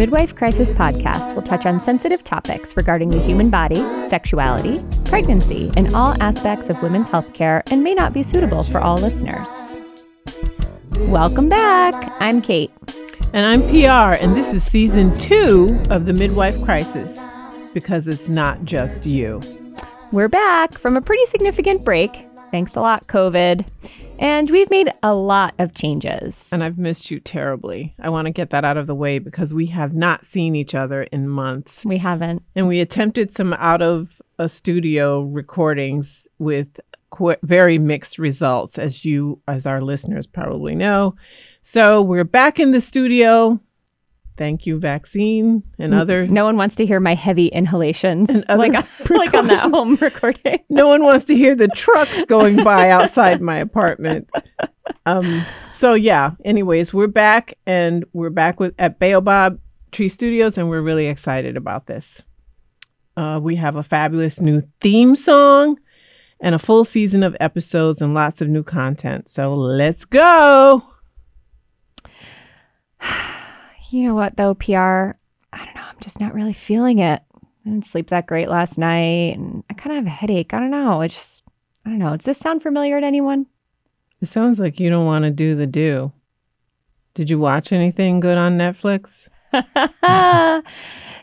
Midwife Crisis podcast will touch on sensitive topics regarding the human body, sexuality, pregnancy, and all aspects of women's healthcare and may not be suitable for all listeners. Welcome back. I'm Kate. And I'm PR, and this is season two of the Midwife Crisis because it's not just you. We're back from a pretty significant break. Thanks a lot, COVID. And we've made a lot of changes. And I've missed you terribly. I want to get that out of the way because we have not seen each other in months. We haven't. And we attempted some out of a studio recordings with qu- very mixed results, as you, as our listeners probably know. So we're back in the studio. Thank you, vaccine and other. No one wants to hear my heavy inhalations And like, like on that home recording. no one wants to hear the trucks going by outside my apartment. Um, so yeah. Anyways, we're back and we're back with at Baobab Tree Studios, and we're really excited about this. Uh, we have a fabulous new theme song and a full season of episodes and lots of new content. So let's go. You know what, though, PR? I don't know. I'm just not really feeling it. I didn't sleep that great last night, and I kind of have a headache. I don't know. It's just, I don't know. Does this sound familiar to anyone? It sounds like you don't want to do the do. Did you watch anything good on Netflix?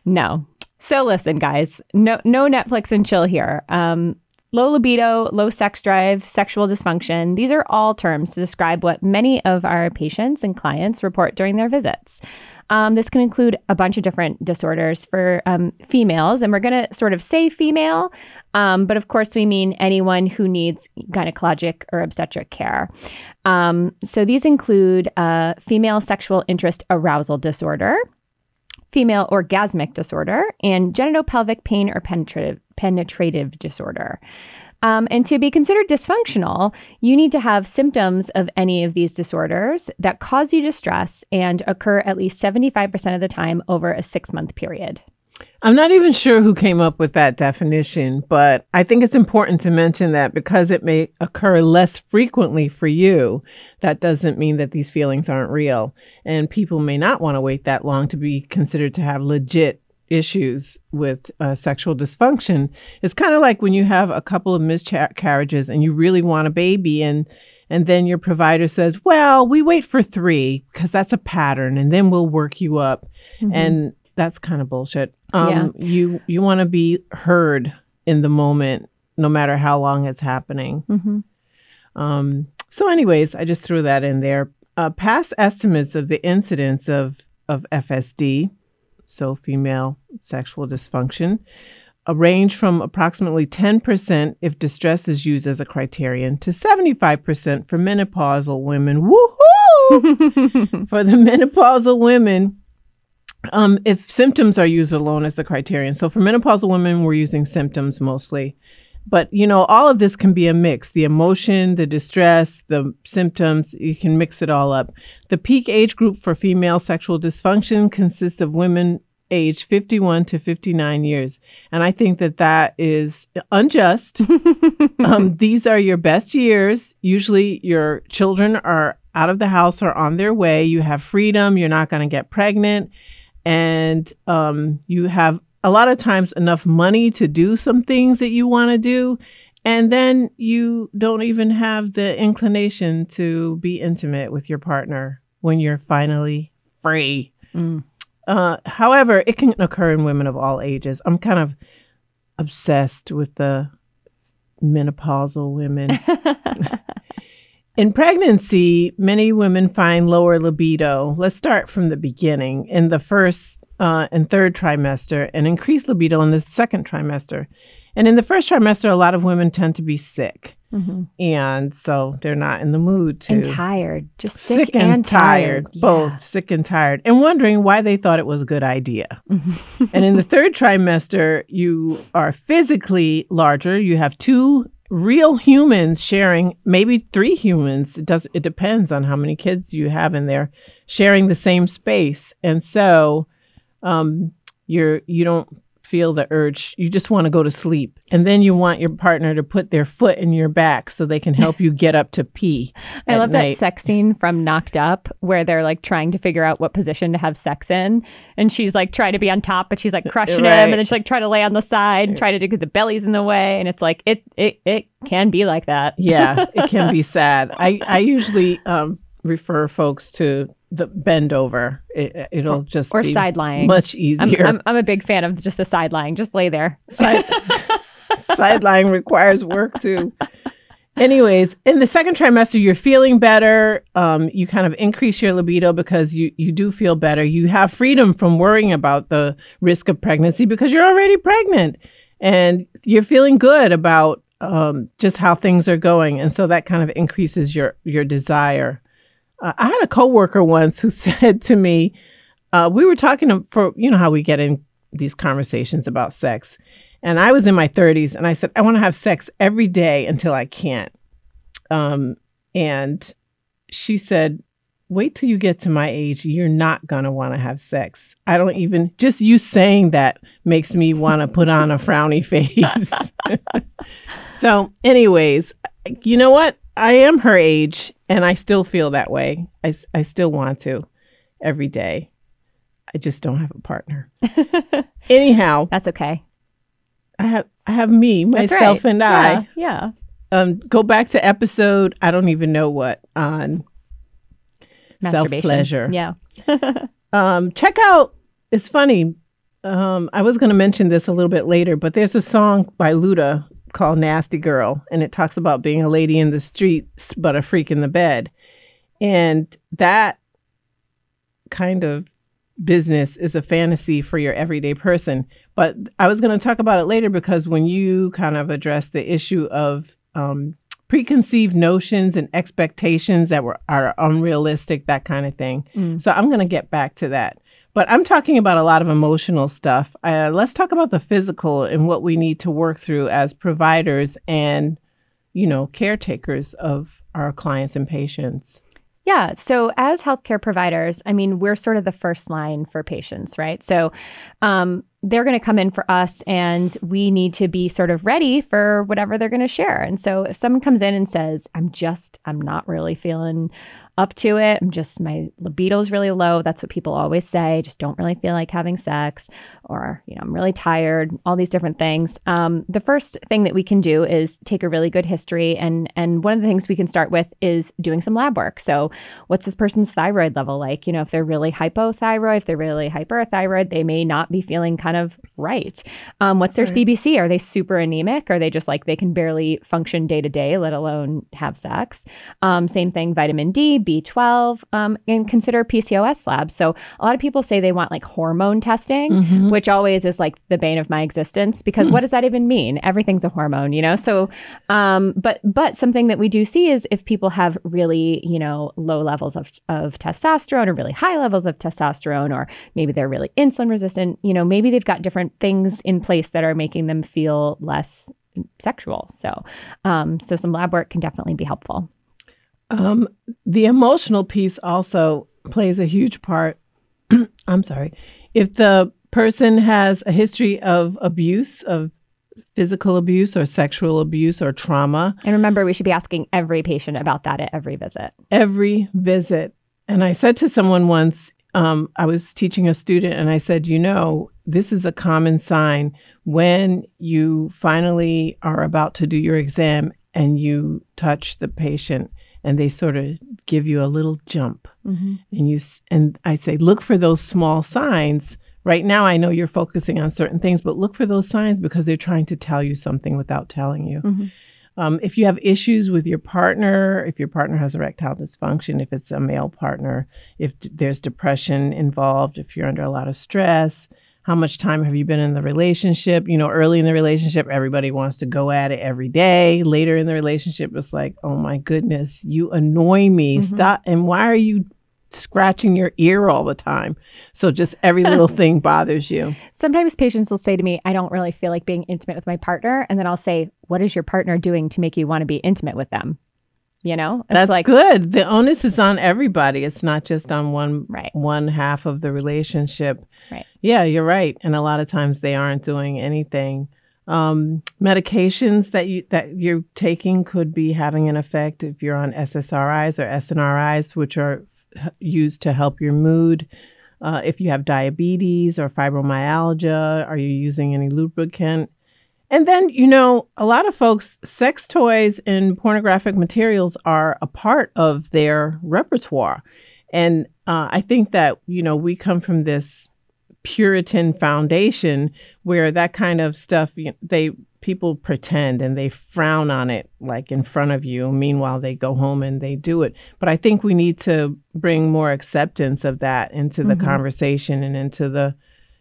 no. So listen, guys. No, no Netflix and chill here. Um, low libido, low sex drive, sexual dysfunction. These are all terms to describe what many of our patients and clients report during their visits. Um, this can include a bunch of different disorders for um, females, and we're going to sort of say female, um, but of course we mean anyone who needs gynecologic or obstetric care. Um, so these include uh, female sexual interest arousal disorder, female orgasmic disorder, and genitopelvic pain or penetrative, penetrative disorder. Um, and to be considered dysfunctional, you need to have symptoms of any of these disorders that cause you distress and occur at least 75% of the time over a six month period. I'm not even sure who came up with that definition, but I think it's important to mention that because it may occur less frequently for you, that doesn't mean that these feelings aren't real. And people may not want to wait that long to be considered to have legit issues with uh, sexual dysfunction. It's kind of like when you have a couple of miscarriages and you really want a baby and and then your provider says, "Well, we wait for 3 because that's a pattern and then we'll work you up." And that's kind of bullshit. Um, you you want to be heard in the moment, no matter how long it's happening. Mhm. Um, so, anyways, I just threw that in there. Uh, past estimates of the incidence of of FSD, so female sexual dysfunction, a range from approximately 10% if distress is used as a criterion to 75% for menopausal women. Woohoo! for the menopausal women, um, if symptoms are used alone as the criterion. So for menopausal women, we're using symptoms mostly. But you know, all of this can be a mix. The emotion, the distress, the symptoms, you can mix it all up. The peak age group for female sexual dysfunction consists of women aged 51 to 59 years. And I think that that is unjust. um, these are your best years. Usually your children are out of the house or on their way. You have freedom. You're not going to get pregnant. And um, you have a lot of times enough money to do some things that you want to do. And then you don't even have the inclination to be intimate with your partner when you're finally free. Mm. Uh, however, it can occur in women of all ages. I'm kind of obsessed with the menopausal women. in pregnancy, many women find lower libido. Let's start from the beginning. In the first uh, and third trimester, and increased libido in the second trimester. And in the first trimester, a lot of women tend to be sick. Mhm. And so they're not in the mood to And tired, just sick, and, tired. both sick and tired, and wondering why they thought it was a good idea. Yeah. and in the third trimester, you are physically larger. You have two real humans sharing, maybe three humans. It does. It depends on how many kids you have in there, sharing the same space. And so, um, you're you don't feel the urge. You just want to go to sleep. And then you want your partner to put their foot in your back so they can help you get up to pee. I love night. that sex scene from Knocked Up where they're like trying to figure out what position to have sex in. And she's like trying to be on top, but she's like crushing him. And then she's like trying to lay on the side and try to do because the belly's in the way. And it's like, it, it, it can be like that. yeah, it can be sad. I, I usually um, refer folks to the bend over. It, it'll just Or be side lying. much I'm, easier. I'm, I'm a big fan of just the side lying. Just lay there. Side, sideline requires work too. Anyways, in the second trimester, you're feeling better. Um, you kind of increase your libido because you you do feel better. You have freedom from worrying about the risk of pregnancy because you're already pregnant, and you're feeling good about um, just how things are going, and so that kind of increases your your desire. Uh, I had a coworker once who said to me, uh, we were talking for you know how we get in these conversations about sex, and I was in my 30s, and I said I want to have sex every day until I can't. Um, and she said, "Wait till you get to my age. You're not gonna want to have sex. I don't even just you saying that makes me want to put on a frowny face." so, anyways, you know what? I am her age, and I still feel that way. I, I still want to every day. I just don't have a partner. Anyhow, That's okay. I have I have me, myself, right. and I. Yeah. Um, go back to episode I don't even know what on self pleasure. Yeah. Um, check out. It's funny. Um, I was going to mention this a little bit later, but there's a song by Luda called "Nasty Girl," and it talks about being a lady in the streets but a freak in the bed, and that kind of business is a fantasy for your everyday person. But I was going to talk about it later because when you kind of address the issue of um, preconceived notions and expectations that were are unrealistic, that kind of thing. Mm. So I'm going to get back to that. But I'm talking about a lot of emotional stuff. Uh, let's talk about the physical and what we need to work through as providers and, you know, caretakers of our clients and patients. Yeah. So, as healthcare providers, I mean, we're sort of the first line for patients, right? So, um, they're going to come in for us, and we need to be sort of ready for whatever they're going to share. And so, if someone comes in and says, I'm just, I'm not really feeling up to it, I'm just, my libido's really low. That's what people always say. Just don't really feel like having sex, or, you know, I'm really tired, all these different things. Um, the first thing that we can do is take a really good history. And, and one of the things we can start with is doing some lab work. So, what's this person's thyroid level like? You know, if they're really hypothyroid, if they're really hyperthyroid, they may not be feeling kind of right. Um, what's their Right. CBC? Are they super anemic? Are they just like they can barely function day to day, let alone have sex? Um, same thing, vitamin D, B12, um, and consider PCOS labs. So a lot of people say they want like hormone testing, which always is like the bane of my existence because what does that even mean? Everything's a hormone, you know? So, um, but, but something that we do see is if people have really, you know, low levels of, of testosterone or really high levels of testosterone, or maybe they're really insulin resistant, you know, maybe they've got different things in place that are making them feel less sexual. So, um, so some lab work can definitely be helpful. Um, the emotional piece also plays a huge part. I'm sorry. If the person has a history of abuse, of physical abuse or sexual abuse or trauma, And remember, we should be asking every patient about that at every visit. every visit. And I said to someone once, um, I was teaching a student, and I said, you know, this is a common sign when you finally are about to do your exam and you touch the patient and they sort of give you a little jump and you and I say look for those small signs. Right now I know you're focusing on certain things, but look for those signs because they're trying to tell you something without telling you. Mhm. Um, if you have issues with your partner, if your partner has erectile dysfunction, if it's a male partner, if d- there's depression involved, if you're under a lot of stress, how much time have you been in the relationship? You know, early in the relationship, everybody wants to go at it every day. Later in the relationship, it's like, oh my goodness, you annoy me. Mhm. Stop. And why are you scratching your ear all the time? So just every little thing bothers you. Sometimes patients will say to me, I don't really feel like being intimate with my partner. And then I'll say, What is your partner doing to make you want to be intimate with them? You know, it's That's like good. The onus is on everybody. It's not just on one Right. one half of the relationship. Right. Yeah, you're right. And a lot of times they aren't doing anything. Um, medications that you that you're taking could be having an effect if you're on SSRIs or SNRIs, which are f- used to help your mood. Uh, if you have diabetes or fibromyalgia, are you using any lubricant? And then, you know, a lot of folks, sex toys and pornographic materials are a part of their repertoire. And uh, I think that, you know, we come from this Puritan foundation where that kind of stuff, you know, they people pretend and they frown on it like in front of you. Meanwhile, they go home and they do it. But I think we need to bring more acceptance of that into the Mhm. conversation and into the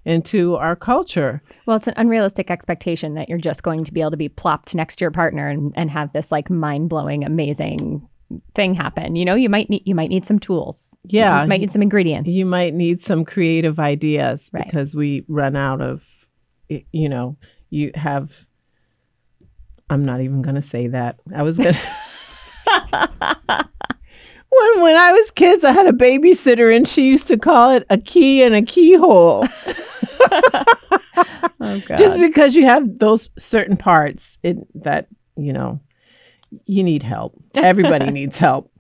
into our culture. Well, it's an unrealistic expectation that you're just going to be able to be plopped next to your partner and, and have this like mind blowing, amazing thing happen. You know, you might need you might need some tools. Yeah. you might need some ingredients. You might need some creative ideas Right. because we run out of, you know, you have. I'm not even going to say that. I was going to. When when I was kids, I had a babysitter and she used to call it a key and a keyhole. Oh god. Just because you have those certain parts it, that, you know, you need help. Everybody needs help.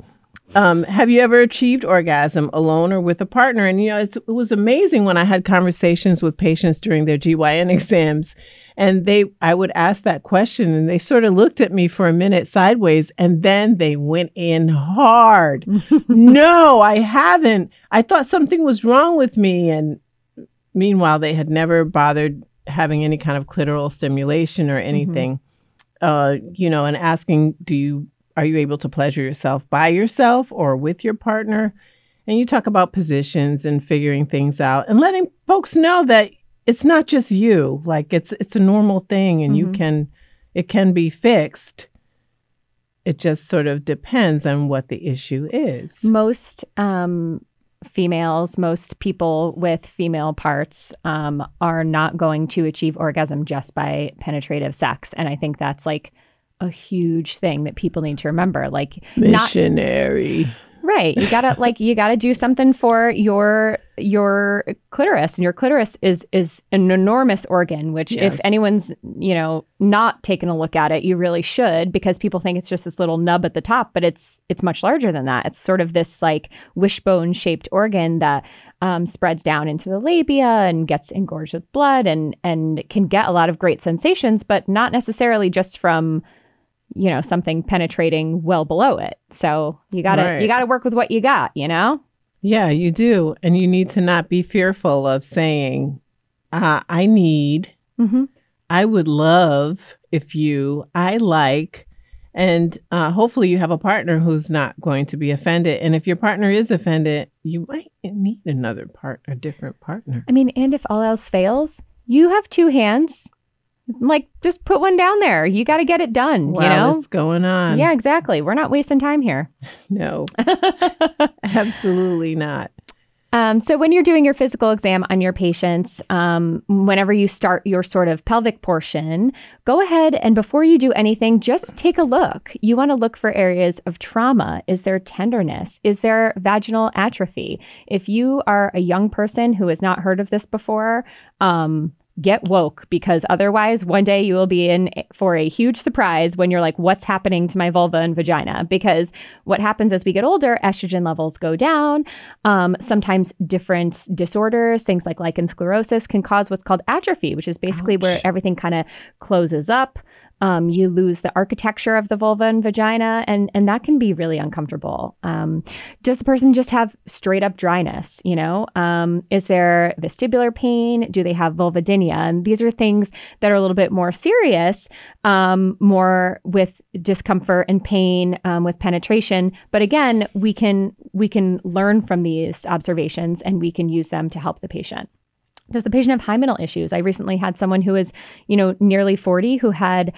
Um, have you ever achieved orgasm alone or with a partner? And, you know, it's, it was amazing when I had conversations with patients during their GYN exams. And they, I would ask that question and they sort of looked at me for a minute sideways and then they went in hard. no, I haven't. I thought something was wrong with me. And meanwhile, they had never bothered having any kind of clitoral stimulation or anything. Uh, you know, and asking, do you are you able to pleasure yourself by yourself or with your partner? And you talk about positions and figuring things out and letting folks know that it's not just you. Like it's it's a normal thing and you Mhm. can it can be fixed. It just sort of depends on what the issue is. most um, females, most people with female parts um, are not going to achieve orgasm just by penetrative sex. And I think that's like a huge thing that people need to remember. Like, not Missionary. right, you gotta like you gotta do something for your your clitoris, and your clitoris is is an enormous organ. Which, Yes. if anyone's you know not taken a look at it, you really should because people think it's just this little nub at the top, but it's it's much larger than that. It's sort of this like wishbone shaped organ that um, spreads down into the labia and gets engorged with blood and and can get a lot of great sensations, but not necessarily just from you know something penetrating well below it. So you gotta Right. you gotta work with what you got. You know. Yeah, you do. And you need to not be fearful of saying, uh, I need, Mm-hmm. I would love if you, I like. And uh, hopefully you have a partner who's not going to be offended. And if your partner is offended, you might need another part, a different partner. I mean, and if all else fails, you have two hands. Like, just put one down there. You got to get it done. Wow, you know. what's going on? Yeah, exactly. We're not wasting time here. No, absolutely not. Um, so, when you're doing your physical exam on your patients, um, whenever you start your sort of pelvic portion, go ahead and before you do anything, just take a look. You want to look for areas of trauma. Is there tenderness? Is there vaginal atrophy? If you are a young person who has not heard of this before, um, get woke because otherwise one day you will be in for a huge surprise when you're like what's happening to my vulva and vagina? Because what happens as we get older estrogen levels go down. Um, sometimes different disorders things like lichen sclerosis can cause what's called atrophy which is basically where everything kind of closes up um, you lose the architecture of the vulva and vagina and and that can be really uncomfortable. Um, does the person just have straight up dryness you know? Um, is there vestibular pain? Do they have vulvodynia? And these are things that are a little bit more serious um, more with discomfort and pain um, with penetration. But again we can we can learn from these observations and we can use them to help the patient does the patient have hymenal issues? I recently had someone who was, you know, nearly 40 who had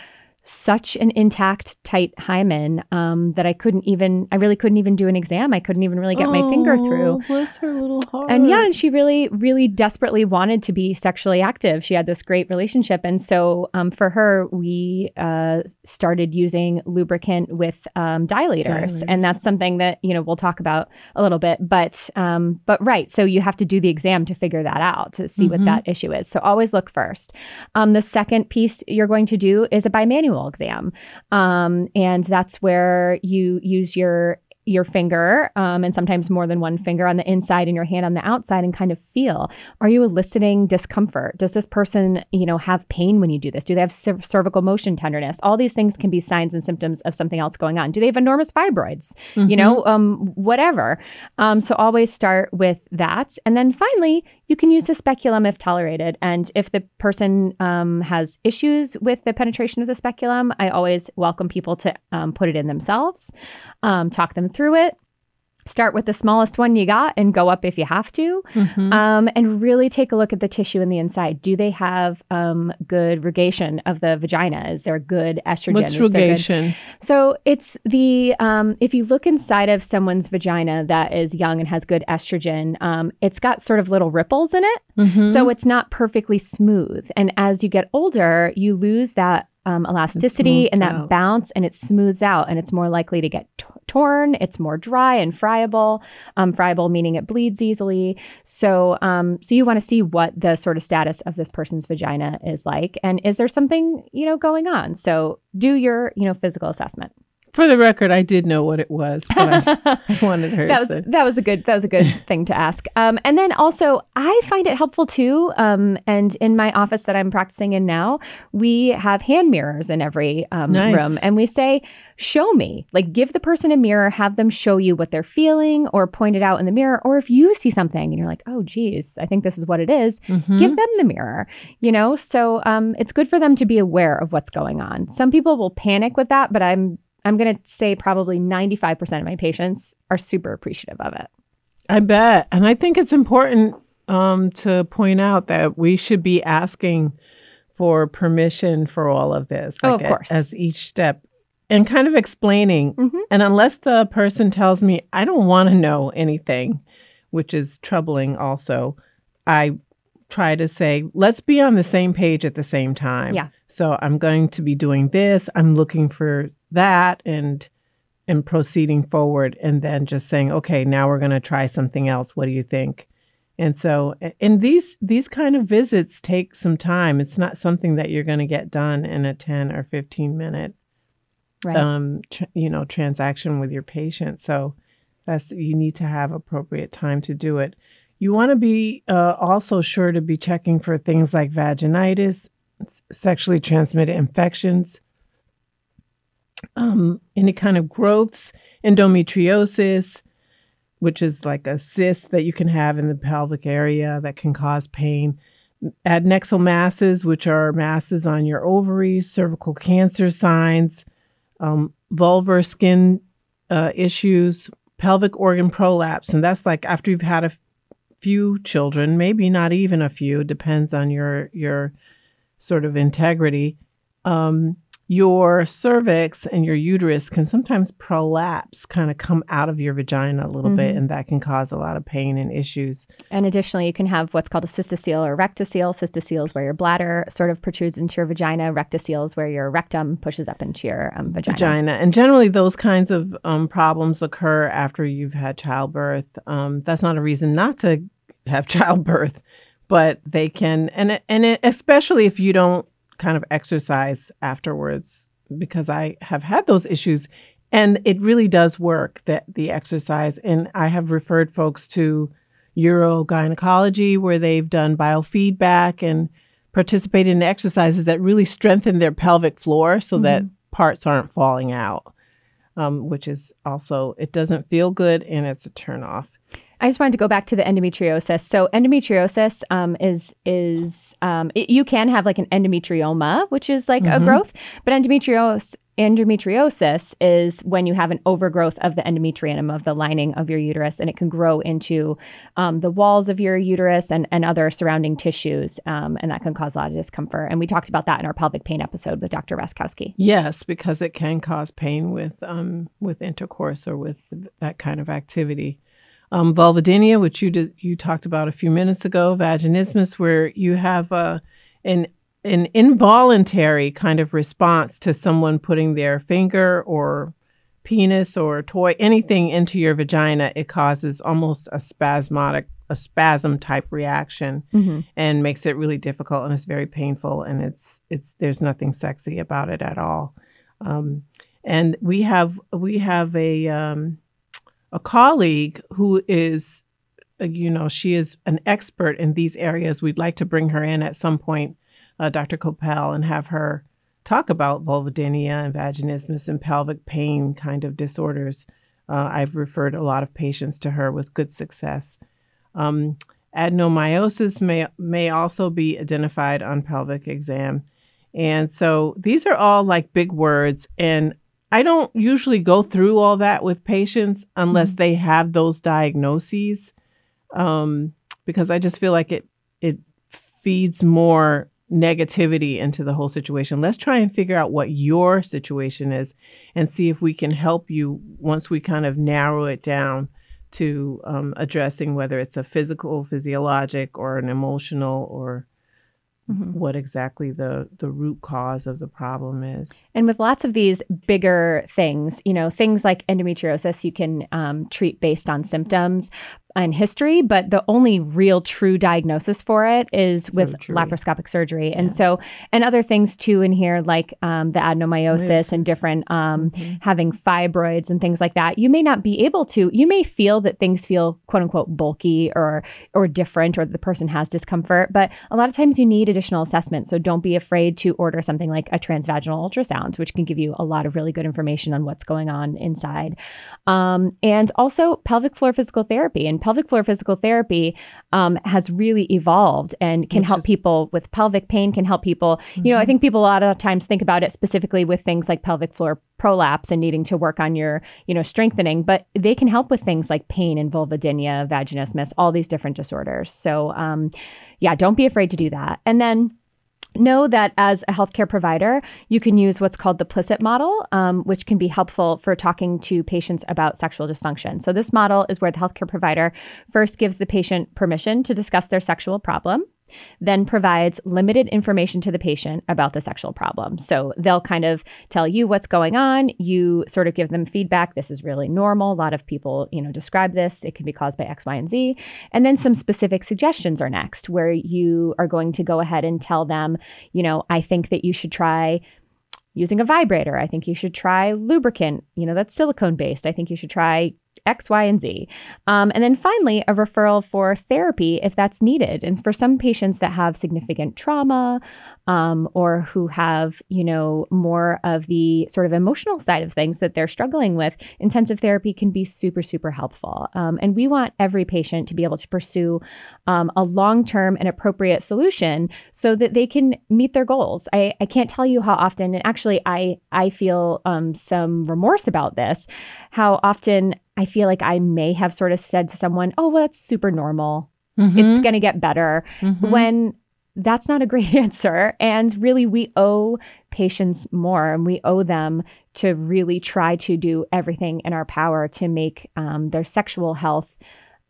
such an intact, tight hymen um, that I couldn't even, I really couldn't even do an exam. I couldn't even really get my finger through. Oh, Bless her little heart. And yeah, and she really, really desperately wanted to be sexually active. She had this great relationship. And so um, for her, we uh, started using lubricant with um, dilators. Dilators. And that's something that, you know, we'll talk about a little bit. But, um, but right. So you have to do the exam to figure that out, to see what Mhm. that issue is. So always look first. Um, the second piece you're going to do is a bimanual exam. Um, and that's where you use your your finger um, and sometimes more than one finger on the inside and your hand on the outside and kind of feel are you eliciting discomfort? Does this person you know have pain when you do this? Do they have cer- cervical motion tenderness? All these things can be signs and symptoms of something else going on. Do they have enormous fibroids? You know um, whatever. Um, so always start with that. And then finally you can use the speculum if tolerated. And if the person um, has issues with the penetration of the speculum i always welcome people to um, put it in themselves um, talk them through it start with the smallest one you got and go up if you have to Mhm. um, and really take a look at the tissue in the inside do they have um, good rugation of the vagina is there good estrogen What's Is rugation? so it's the um, if you look inside of someone's vagina that is young and has good estrogen, um, it's got sort of little ripples in it, Mhm. so it's not perfectly smooth. And as you get older, you lose that um, elasticity and that out. bounce, and it smooths out, and it's more likely to get t- torn. It's more dry and friable. Um, friable meaning it bleeds easily. So, um, so you want to see what the sort of status of this person's vagina is like, and is there something you know going on? So, do your you know physical assessment. For the record, I did know what it was, but I, I wanted her that was to. that was a good that was a good thing to ask. Um, and then also, I find it helpful too. Um, and in my office that I'm practicing in now, we have hand mirrors in every um, Nice. room, and we say, "Show me." Like, give the person a mirror, have them show you what they're feeling, or point it out in the mirror. Or if you see something and you're like, "Oh, geez, I think this is what it is," Mhm. give them the mirror you know so um, it's good for them to be aware of what's going on some people will panic with that but i'm i'm going to say probably 95% of my patients are super appreciative of it I bet. And I think it's important um, to point out that we should be asking for permission for all of this. Oh, of course. As each step and kind of explaining. Mhm. And unless the person tells me, I don't want to know anything, which is troubling also, I try to say, let's be on the same page at the same time. Yeah. So I'm going to be doing this. I'm looking for that. And and proceeding forward and then just saying okay now we're going to try something else what do you think and so and these these kind of visits take some time it's not something that you're going to get done in a 10 or 15 minute right um tr- you know transaction with your patient so that's you need to have appropriate time to do it you want to be uh, also sure to be checking for things like vaginitis sexually transmitted infections um, any kind of growths endometriosis which is like a cyst that you can have in the pelvic area that can cause pain. Adnexal masses which are masses on your ovaries cervical cancer signs um, vulvar skin uh, issues, pelvic organ prolapse, and that's like after you've had a few children, maybe not even a few, depends on your your sort of integrity. Um, your cervix and your uterus can sometimes prolapse, kind of come out of your vagina a little bit, Mhm. and that can cause a lot of pain and issues. and additionally you can have what's called a cystocele or rectocele cystocele is where your bladder sort of protrudes into your vagina rectocele is where your rectum pushes up into your um, vagina. vagina. And generally, those kinds of um, problems occur after you've had childbirth. Um, that's not a reason not to have childbirth, but they can, and and it, especially if you don't kind of exercise afterwards, because I have had those issues, and it really does work that the exercise. And I have referred folks to urogynecology where they've done biofeedback and participated in exercises that really strengthen their pelvic floor so that parts aren't falling out, um, which is also, it doesn't feel good and it's a turnoff. I just wanted to go back to the endometriosis. So endometriosis um, is is um, it- you can have like an endometrioma, which is like a Mhm. growth, but endometriosis endometriosis is when you have an overgrowth of the endometrium of the lining of your uterus, and it can grow into um, the walls of your uterus and, and other surrounding tissues, um, and that can cause a lot of discomfort. And we talked about that in our pelvic pain episode with Dr. Raskowski. Yes, because it can cause pain with um, with intercourse or with that kind of activity. Um, vulvodynia, which you did, you talked about a few minutes ago, vaginismus, where you have uh, an an involuntary kind of response to someone putting their finger or penis or toy anything into your vagina it causes almost a spasmodic a spasm type reaction mm-hmm. and makes it really difficult and it's very painful and it's it's there's nothing sexy about it at all um, and we have we have a um, a colleague who is uh, you know she is an expert in these areas we'd like to bring her in at some point uh, Dr. Coppell and have her talk about vulvodynia and vaginismus and pelvic pain kind of disorders. Uh, I've referred a lot of patients to her with good success. Um, adenomyosis may, may also be identified on pelvic exam. And so these are all like big words. And I don't usually go through all that with patients unless mm-hmm. they have those diagnoses, um, because I just feel like it it feeds more negativity into the whole situation. Let's try and figure out what your situation is and see if we can help you once we kind of narrow it down to um, addressing whether it's a physical, physiologic, or an emotional or mm-hmm. what exactly the the root cause of the problem is. And with lots of these bigger things, you know, things like endometriosis, you can um, treat based on symptoms, and history, but the only real true diagnosis for it is with laparoscopic surgery. And yes. so, and other things too in here, like um, the adenomyosis and different um, mm-hmm. having fibroids and things like that. You may not be able to, you may feel that things feel quote unquote bulky or, or different, or the person has discomfort, but a lot of times you need additional assessment. So don't be afraid to order something like a transvaginal ultrasound, which can give you a lot of really good information on what's going on inside. Um, and also pelvic floor physical therapy. And pelvic floor physical therapy um, has really evolved and can Which help is... people with pelvic pain, can help people. Mm-hmm. You know, I mm-hmm. think people a lot of times think about it specifically with things like pelvic floor prolapse and needing to work on your, you know, strengthening, but they can help with things like pain and vulvodynia, vaginismus, all these different disorders. So, um, yeah, don't be afraid to do that. And then know that as a healthcare provider, you can use what's called the PLISSIT model, um, which can be helpful for talking to patients about sexual dysfunction. So, this model is where the healthcare provider first gives the patient permission to discuss their sexual problem then provides limited information to the patient about the sexual problem. So they'll kind of tell you what's going on. You sort of give them feedback. This is really normal. A lot of people, you know, describe this. It can be caused by X, Y, and Z. And then some specific suggestions are next, where you are going to go ahead and tell them, you know, I think that you should try using a vibrator. I think you should try lubricant, you know, that's silicone based. I think you should try X, Y, and Z. Um, and then finally, a referral for therapy if that's needed. And for some patients that have significant trauma um, or who have, you know, more of the sort of emotional side of things that they're struggling with, intensive therapy can be super, super helpful. Um, and we want every patient to be able to pursue um, a long term and appropriate solution so that they can meet their goals. I, I can't tell you how often, and actually, I, I feel um, some remorse about this, how often I feel like I may have sort of said to someone, oh, well, that's super normal. Mm-hmm. It's going to get better. Mm-hmm. When that's not a great answer. And really, we owe patients more and we owe them to really try to do everything in our power to make um, their sexual health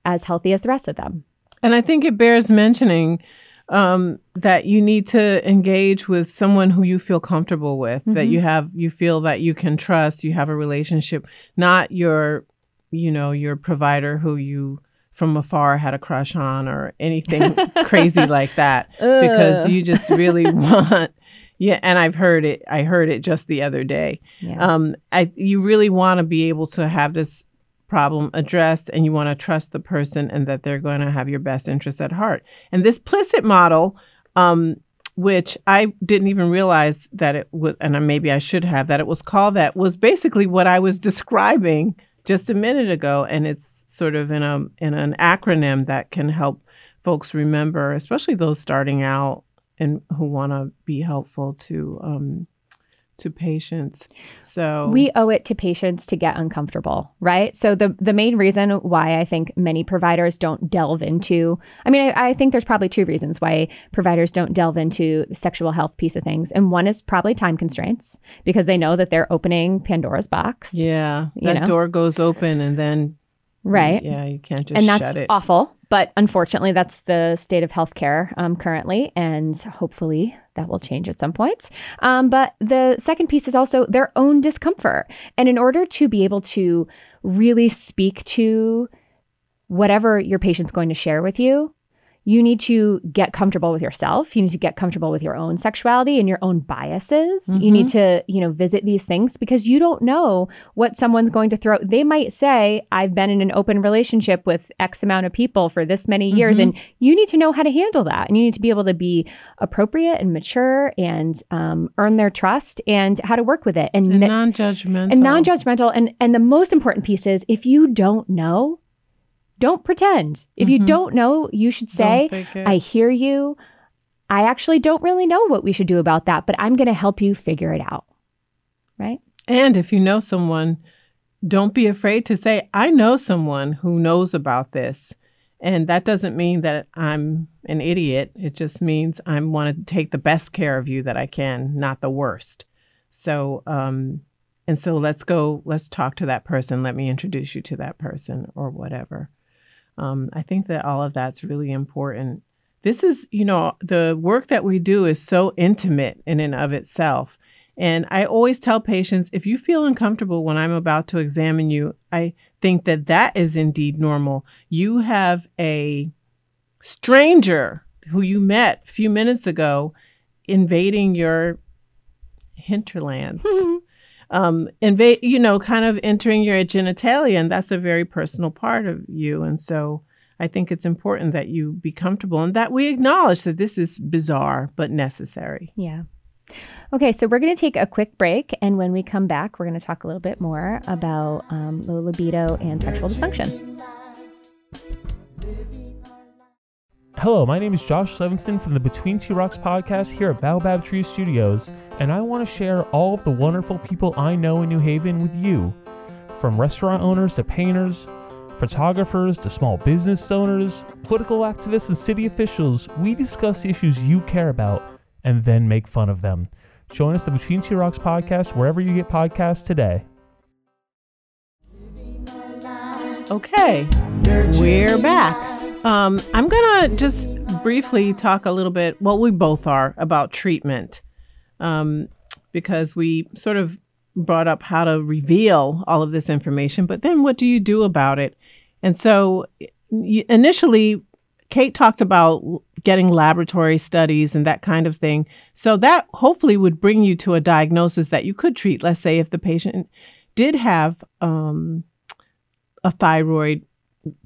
as healthy as the rest of them. And I think it bears mentioning um, that you need to engage with someone who you feel comfortable with, mm-hmm. that you have, you feel that you can trust, you have a relationship, not your, you know, your provider who you from afar had a crush on or anything crazy like that because you just really want yeah and i've heard it i heard it just the other day. Yeah. um i you really want to be able to have this problem addressed and you want to trust the person and that they're going to have your best interest at heart. And this PLISSIT model um which I didn't even realize that it would, and maybe I should have, that it was called that, was basically what I was describing just a minute ago, and it's sort of in a in an acronym that can help folks remember, especially those starting out and who want to be helpful to um, to patients. So we owe it to patients to get uncomfortable, right? So the the main reason why I think many providers don't delve into, I mean, I, I, think there's probably two reasons why providers don't delve into the sexual health piece of things, and one is probably time constraints because they know that they're opening Pandora's box. Yeah, that know? door goes open, and then right, yeah, you can't just and that's awful. But unfortunately, that's the state of healthcare um, currently, and hopefully that will change at some point. Um, but the second piece is also their own discomfort. And in order to be able to really speak to whatever your patient's going to share with you, you need to get comfortable with yourself. You need to get comfortable with your own sexuality and your own biases. Mm-hmm. You need mm-hmm. to, you know, visit these things because you don't know what someone's going to throw. They might say, I've been in an open relationship with X amount of people for this many years. Mm-hmm. And you need to know how to handle that. And you need to be able to be appropriate and mature and um, earn their trust and how to work with it. And, and non judgmental. And non judgmental. And, and the most important piece is if you don't know, don't pretend. If mm-hmm. you don't know, you should say, I hear you. I actually don't really know what we should do about that, but I'm going to help you figure it out. Right? And if you know someone, don't be afraid to say, I know someone who knows about this. And that doesn't mean that I'm an idiot. It just means I want to take the best care of you that I can, not the worst. So, um, and so let's go, let's talk to that person. Let me introduce you to that person or whatever. Um, I think that all of that's really important. This is, you know, the work that we do is so intimate in and of itself. And I always tell patients if you feel uncomfortable when I'm about to examine you, I think that that is indeed normal. You have a stranger who you met a few minutes ago invading your hinterlands. um, invade, you know, kind of entering your genitalia, and that's a very personal part of you. And so I think it's important that you be comfortable and that we acknowledge that this is bizarre but necessary. Yeah. Okay, so we're going to take a quick break, and when we come back, we're going to talk a little bit more about um, low libido and sexual dysfunction. Hello, my name is Josh Levingston from the Between Two Rocks podcast here at Baobab Tree Studios, and I want to share all of the wonderful people I know in New Haven with you. From restaurant owners to painters, photographers to small business owners, political activists, and city officials, we discuss issues you care about and then make fun of them. Join us the Between Two Rocks podcast wherever you get podcasts today. Okay, we're back. Um, I'm going to just briefly talk a little bit, well, we both are, about treatment um, because we sort of brought up how to reveal all of this information, but then what do you do about it? And so initially, Kate talked about getting laboratory studies and that kind of thing. So that hopefully would bring you to a diagnosis that you could treat. Let's say if the patient did have um, a thyroid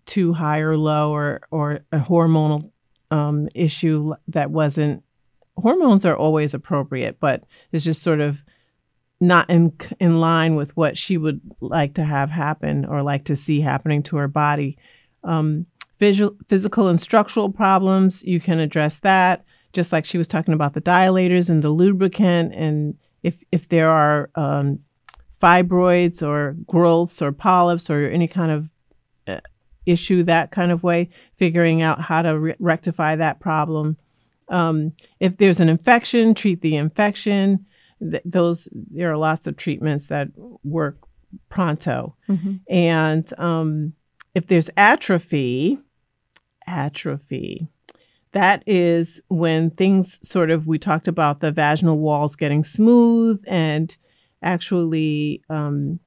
too high or low or or a hormonal um, issue that wasn't hormones are always appropriate but it's just sort of not in in line with what she would like to have happen or like to see happening to her body. Um, visual, physical and structural problems you can address that. Just like she was talking about the dilators and the lubricant and if if there are um, fibroids or growths or polyps or any kind of issue that kind of way, figuring out how to re- rectify that problem. Um, if there's an infection, treat the infection. Th- those there are lots of treatments that work pronto. Mm-hmm. And um, if there's atrophy, atrophy, that is when things sort of we talked about the vaginal walls getting smooth and actually um,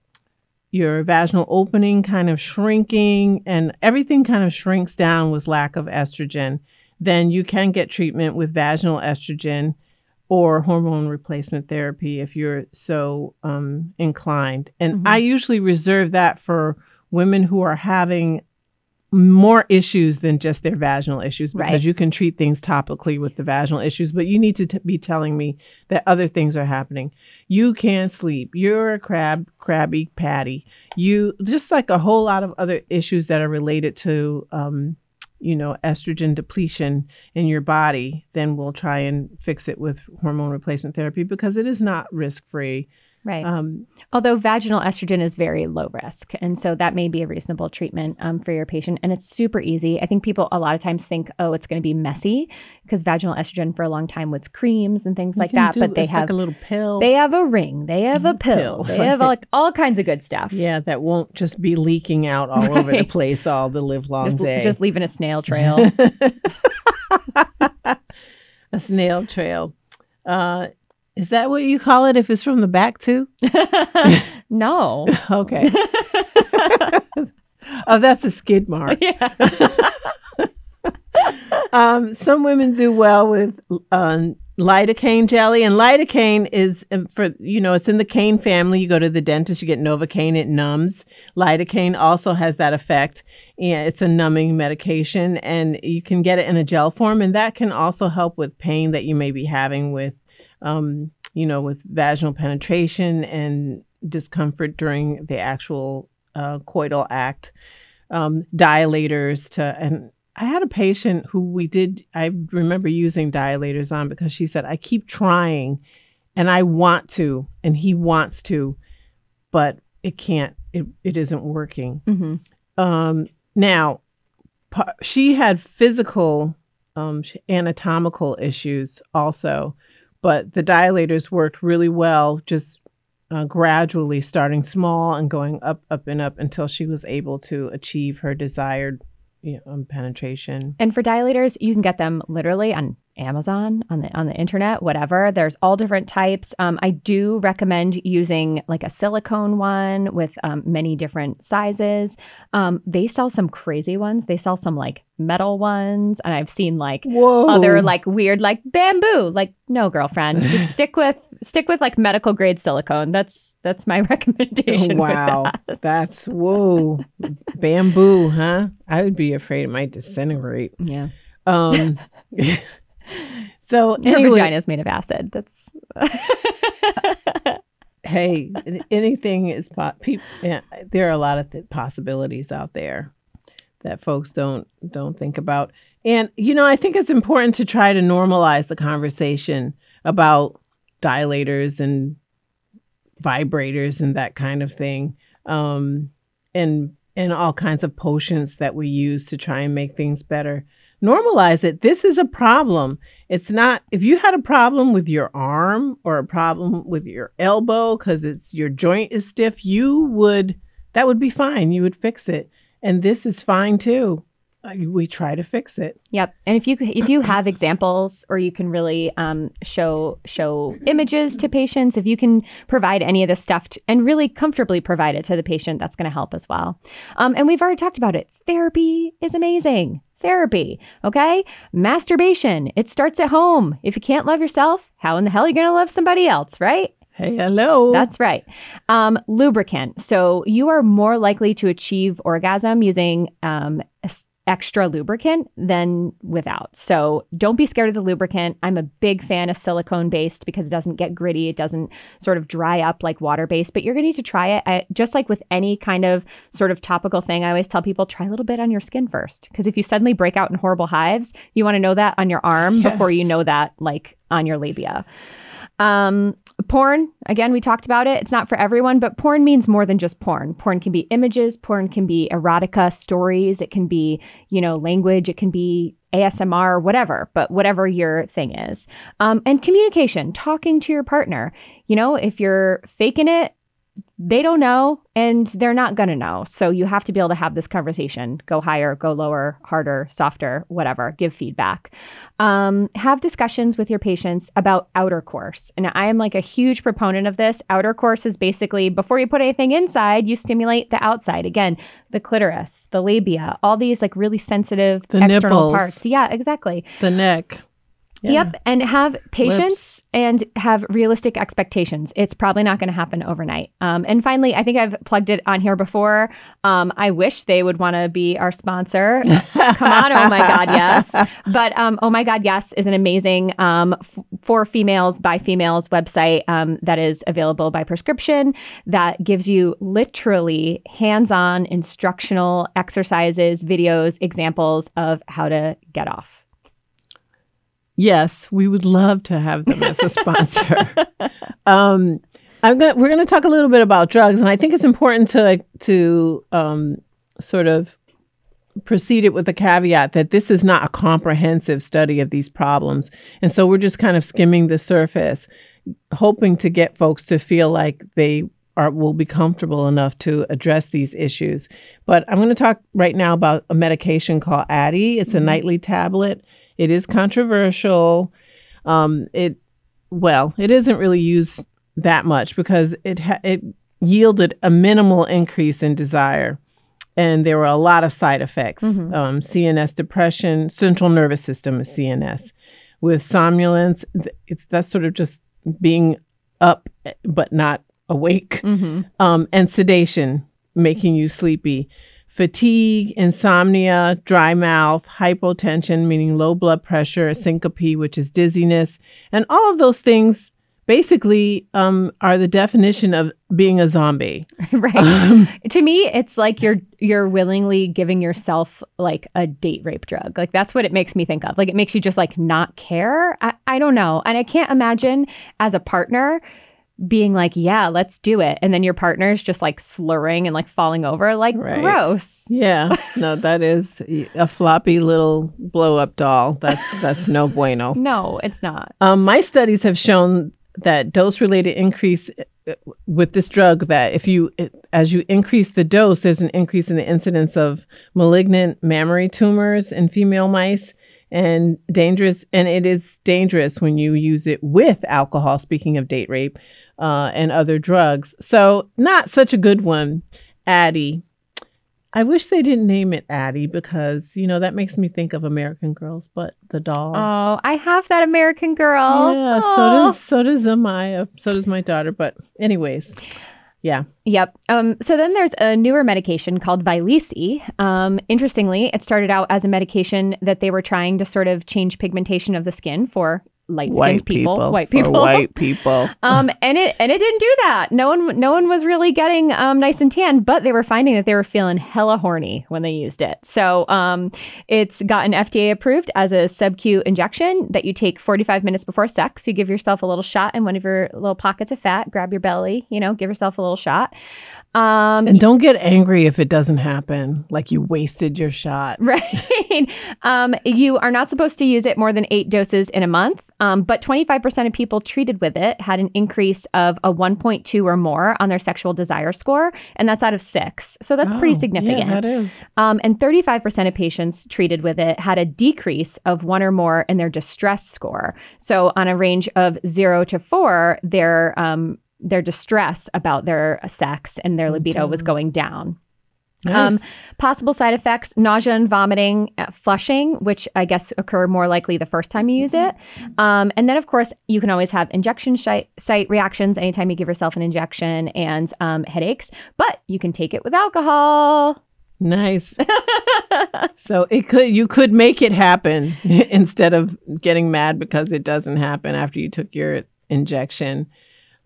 your vaginal opening kind of shrinking and everything kind of shrinks down with lack of estrogen, then you can get treatment with vaginal estrogen or hormone replacement therapy if you're so um, inclined. And mm-hmm. I usually reserve that for women who are having more issues than just their vaginal issues because right. you can treat things topically with the vaginal issues, but you need to t- be telling me that other things are happening. You can't sleep. You're a crab, crabby patty. You just like a whole lot of other issues that are related to um, you know, estrogen depletion in your body, then we'll try and fix it with hormone replacement therapy because it is not risk free. Right. Um, Although vaginal estrogen is very low risk. And so that may be a reasonable treatment um, for your patient. And it's super easy. I think people a lot of times think, oh, it's going to be messy because vaginal estrogen for a long time was creams and things you like that. do- But they it's like have a little pill. they have a ring, they have a pill, Pill, they have like all kinds of good stuff. yeah, that won't just be leaking out all over the place all the live long Just, day. just leaving a snail trail. a snail trail. Uh, is that what you call it if it's from the back too? no. Okay. oh, that's a skid mark. Yeah. Um, some women do well with um, lidocaine jelly, and lidocaine is um, for you know it's in the cane family. You go to the dentist, you get novocaine, it numbs. Lidocaine also has that effect, and it's a numbing medication, and you can get it in a gel form, and that can also help with pain that you may be having with, um, you know, with vaginal penetration and discomfort during the actual uh, coital act. Um, dilators to and I had a patient who we did, I remember using dilators on because she said, I keep trying and I want to, and he wants to, but it can't, it, it isn't working. hmm Um, now, she had physical, um, anatomical issues also, but the dilators worked really well, just uh, gradually starting small and going up, up, and up until she was able to achieve her desired you know, um, penetration. And for dilators, you can get them literally on Amazon, on the on the internet, whatever. There's all different types. Um, I do recommend using like a silicone one with um, many different sizes. Um, they sell some crazy ones. They sell some like metal ones, and I've seen like Whoa! other like weird like bamboo. Like no, girlfriend, just stick with stick with like medical grade silicone. That's that's my recommendation. Wow, that. that's whoa, bamboo, huh? I would be afraid it might disintegrate. yeah. Um, so Your anyway, vagina is made of acid. That's hey, anything is po- people. Yeah, there are a lot of th- possibilities out there that folks don't don't think about. And you know, I think it's important to try to normalize the conversation about dilators and vibrators and that kind of thing, um, and and all kinds of potions that we use to try and make things better. Normalize it. This is a problem. It's not if you had a problem with your arm or a problem with your elbow because it's your joint is stiff, you would that would be fine. You would fix it. And this is fine too. Uh, We try to fix it. Yep. And if you if you have examples or you can really um, show show images to patients, if you can provide any of this stuff and really comfortably provide it to the patient, that's going to help as well. Um, and we've already talked about it. Therapy is amazing. Therapy, okay? Masturbation, it starts at home. If you can't love yourself, how in the hell are you going to love somebody else, right? Hey, hello. That's right. Um, lubricant. So you are more likely to achieve orgasm using um, extra lubricant than without. So don't be scared of the lubricant. I'm a big fan of silicone based because it doesn't get gritty. It doesn't sort of dry up like water based, but you're going to need to try it. I, just like with any kind of sort of topical thing, I always tell people try a little bit on your skin first. Because if you suddenly break out in horrible hives, you want to know that on your arm before you know that like on your labia. Um, porn, again, we talked about it. It's not for everyone, but porn means more than just porn. Porn can be images, porn can be erotica stories, it can be, you know, language, it can be ASMR, whatever, but whatever your thing is. Um, and communication, talking to your partner. You know, if you're faking it, they don't know and they're not going to know. So you have to be able to have this conversation go higher, go lower, harder, softer, whatever, give feedback. Um, have discussions with your patients about outer course. And I am like a huge proponent of this. Outer course is basically before you put anything inside, you stimulate the outside. Again, the clitoris, the labia, all these like really sensitive The external nipples. parts. Yeah, exactly. the neck. Yeah. Yep, and have patience and have realistic expectations. It's probably not going to happen overnight. Um, and finally, I think I've plugged it on here before. Um, I wish they would want to be our sponsor. Come on, oh my God, yes. But um, oh my God, yes is an amazing um, f- for females by females website um, that is available by prescription that gives you literally hands-on instructional exercises, videos, examples of how to get off. Yes, we would love to have them as a sponsor. um, I'm going we're going to talk a little bit about drugs, and I think it's important to to um, sort of proceed it with the caveat that this is not a comprehensive study of these problems, and so we're just kind of skimming the surface, hoping to get folks to feel like they are will be comfortable enough to address these issues. But I'm going to talk right now about a medication called Addyi. It's a nightly tablet. It is controversial. Um, it well, it isn't really used that much because it ha- it yielded a minimal increase in desire, and there were a lot of side effects: um, CNS depression, central nervous system is CNS, with somnolence. It's that's sort of just being up but not awake, um, and sedation, making you sleepy fatigue, insomnia, dry mouth, hypotension, meaning low blood pressure, syncope, which is dizziness, and all of those things basically um, are the definition of being a zombie. right. to me, it's like you're you're willingly giving yourself like a date rape drug. Like that's what it makes me think of. Like it makes you just like not care. I, I don't know. And I can't imagine as a partner being like, yeah, let's do it. And then your partner's just like slurring and like falling over. Like Right. gross. Yeah, no, that is a floppy little blow up doll. That's that's no bueno. No, it's not. Um, my studies have shown that dose related increase uh, with this drug that if you as you increase the dose there's an increase in the incidence of malignant mammary tumors in female mice and dangerous and it is dangerous when you use it with alcohol speaking of date rape uh, and other drugs so not such a good one Addyi I wish they didn't name it Addyi because you know that makes me think of American Girls, but the doll. Oh, I have that American girl. Yeah, so does so does Amaya. So does my daughter. But anyways, yeah. Yep. Um, so then there's a newer medication called Vyleesi. Um, interestingly, it started out as a medication that they were trying to sort of change pigmentation of the skin for light-skinned people, white for people. white people. um, and it and it didn't do that. No one no one was really getting um, nice and tan, but they were finding that they were feeling hella horny when they used it. So um, it's gotten FDA approved as a sub-Q injection that you take 45 minutes before sex. You give yourself a little shot in one of your little pockets of fat. Grab your belly, you know, give yourself a little shot. Um, And don't get angry if it doesn't happen, like you wasted your shot. Right. um, you are not supposed to use it more than eight doses in a month. Um, but 25% of people treated with it had an increase of a 1.2 or more on their sexual desire score. And that's out of six. So that's pretty Oh, significant. Yeah, that is. Um, and 35% of patients treated with it had a decrease of one or more in their distress score. So on a range of zero to four, their um, their distress about their sex and their libido was going down. Nice. Um, possible side effects nausea and vomiting, uh, flushing, which I guess occur more likely the first time you use it. Um, and then, of course, you can always have injection shi- site reactions anytime you give yourself an injection and um, headaches, but you can take it with alcohol. nice. so it could you could make it happen instead of getting mad because it doesn't happen after you took your injection.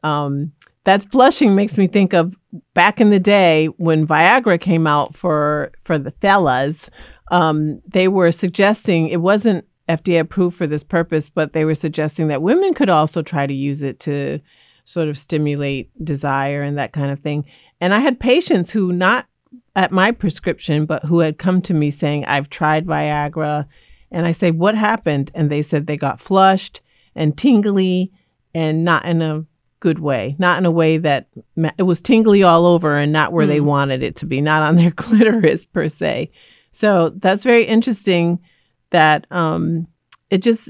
Um, that flushing makes me think of back in the day when Viagra came out for for the fellas. Um, they were suggesting it wasn't FDA approved for this purpose, but they were suggesting that women could also try to use it to sort of stimulate desire and that kind of thing. And I had patients who not at my prescription, but who had come to me saying, I've tried Viagra. And I say, What happened? And they said they got flushed and tingly and not in a good way, not in a way that ma- it was tingly all over and not where they wanted it to be, not on their clitoris per se. So that's very interesting that um, it just,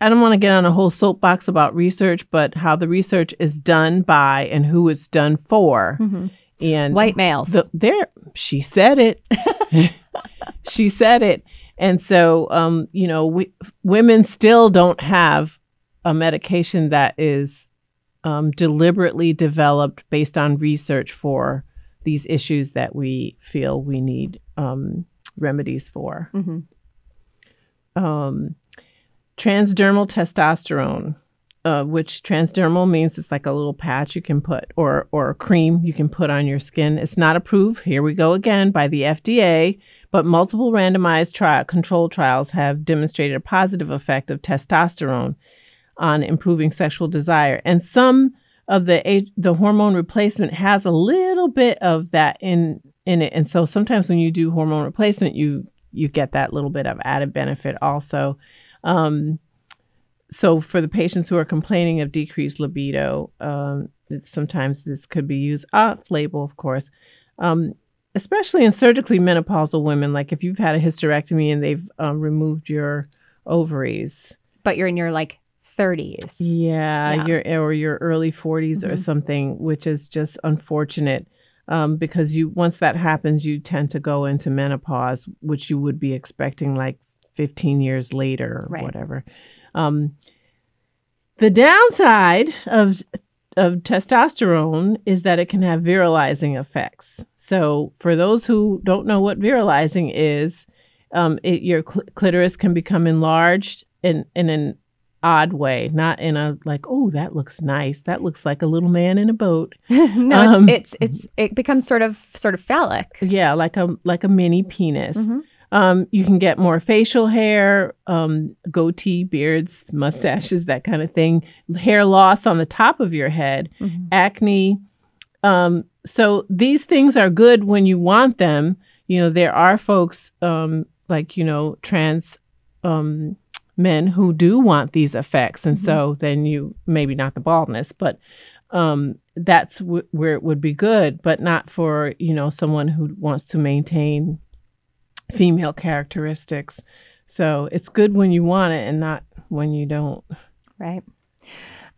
I don't want to get on a whole soapbox about research, but how the research is done by and who it's done for. And White males. the, there, she said it. she said it. And so, um, you know, we, women still don't have a medication that is um, deliberately developed based on research for these issues that we feel we need um, remedies for. Mm-hmm. Um, transdermal testosterone, uh, which transdermal means it's like a little patch you can put or or a cream you can put on your skin. It's not approved. Here we go again by the FDA, but multiple randomized trial control trials have demonstrated a positive effect of testosterone on improving sexual desire, and some of the the hormone replacement has a little bit of that in in it. And so sometimes when you do hormone replacement, you you get that little bit of added benefit also. Um, so for the patients who are complaining of decreased libido, um, sometimes this could be used off label, of course. Um, especially in surgically menopausal women, like if you've had a hysterectomy and they've um, removed your ovaries. But you're in your like 30s. Yeah, Yeah. your or your early 40s or Mhm. something, which is just unfortunate um, because you once that happens, you tend to go into menopause, which you would be expecting like 15 years later or Right. whatever. Um, the downside of of testosterone is that it can have virilizing effects. So, for those who don't know what virilizing is, um, it, your cl- clitoris can become enlarged in in an odd way, not in a like, oh, that looks nice. That looks like a little man in a boat. no, Um, it's, it's it's it becomes sort of sort of phallic. Yeah, like a like a mini penis. Mhm. Um, you can get more facial hair, um, goatee, beards, mustaches, that kind of thing. Hair loss on the top of your head, Mhm. acne. Um, so these things are good when you want them. You know, there are folks um, like you know trans um, men who do want these effects, and so then you maybe not the baldness, but um, that's w- where it would be good, but not for you know someone who wants to maintain female characteristics. So it's good when you want it and not when you don't. Right.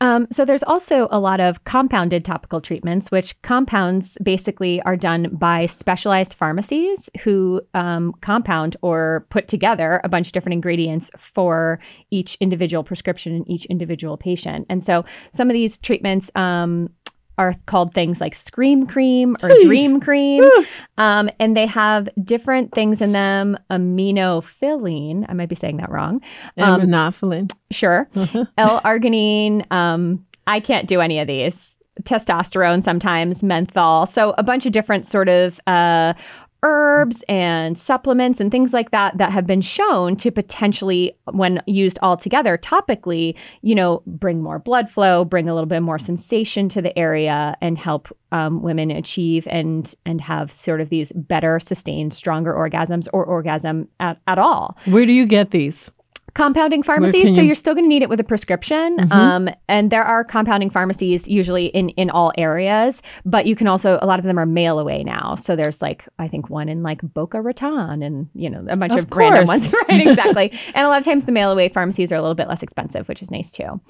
Um, so there's also a lot of compounded topical treatments, which compounds basically are done by specialized pharmacies who um, compound or put together a bunch of different ingredients for each individual prescription and each individual patient. And so some of these treatments um, are called things like Scream Cream or Dream Cream. Um, and they have different things in them aminophylline. I might be saying that wrong. Um, Aminophylline. Sure. L-arginine. Um, I can't do any of these. Testosterone sometimes, menthol. So a bunch of different sort of uh, herbs and supplements and things like that that have been shown to potentially, when used all together topically, you know, bring more blood flow, bring a little bit more sensation to the area, and help um, women achieve and and have sort of these better, sustained, stronger orgasms or orgasm at, at all Where do you get these? Compounding pharmacies so you- you're still going to need it with a prescription Mhm. um, and there are compounding pharmacies usually in in all areas but you can also a lot of them are mail away now so there's like i think one in like boca raton and you know a bunch Of of, random ones right exactly and a lot of times the mail away pharmacies are a little bit less expensive which is nice too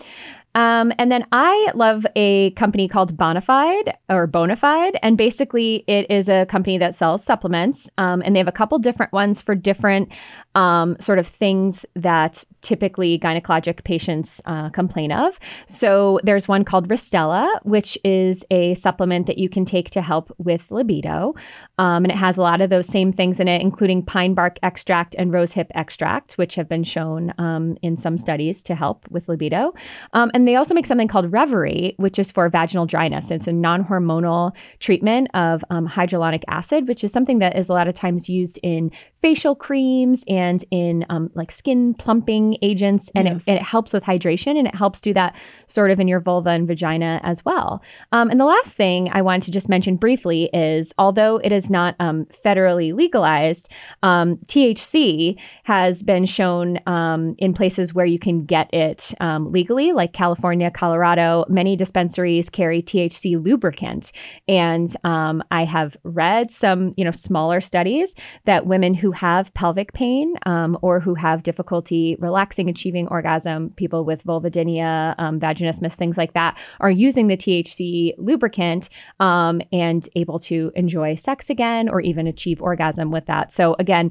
um, and then I love a company called Bonafide or Bonafide. And basically, it is a company that sells supplements. Um, and they have a couple different ones for different um, sort of things that typically gynecologic patients uh, complain of. So there's one called Ristela, which is a supplement that you can take to help with libido. Um, and it has a lot of those same things in it, including pine bark extract and rosehip extract, which have been shown um, in some studies to help with libido. Um, and they also make something called Revaree, which is for vaginal dryness. It's a non hormonal treatment of um, hyaluronic acid, which is something that is a lot of times used in facial creams and in um, like skin plumping agents. And, Yes. it, and it helps with hydration and it helps do that sort of in your vulva and vagina as well. Um, and the last thing I wanted to just mention briefly is although it is not um, federally legalized, um, THC has been shown um, in places where you can get it um, legally, like California, Colorado. Many dispensaries carry THC lubricant, and um, I have read some, you know, smaller studies that women who have pelvic pain um, or who have difficulty relaxing, achieving orgasm, people with vulvodynia, um, vaginismus, things like that, are using the THC lubricant um, and able to enjoy sex again or even achieve orgasm with that. So again,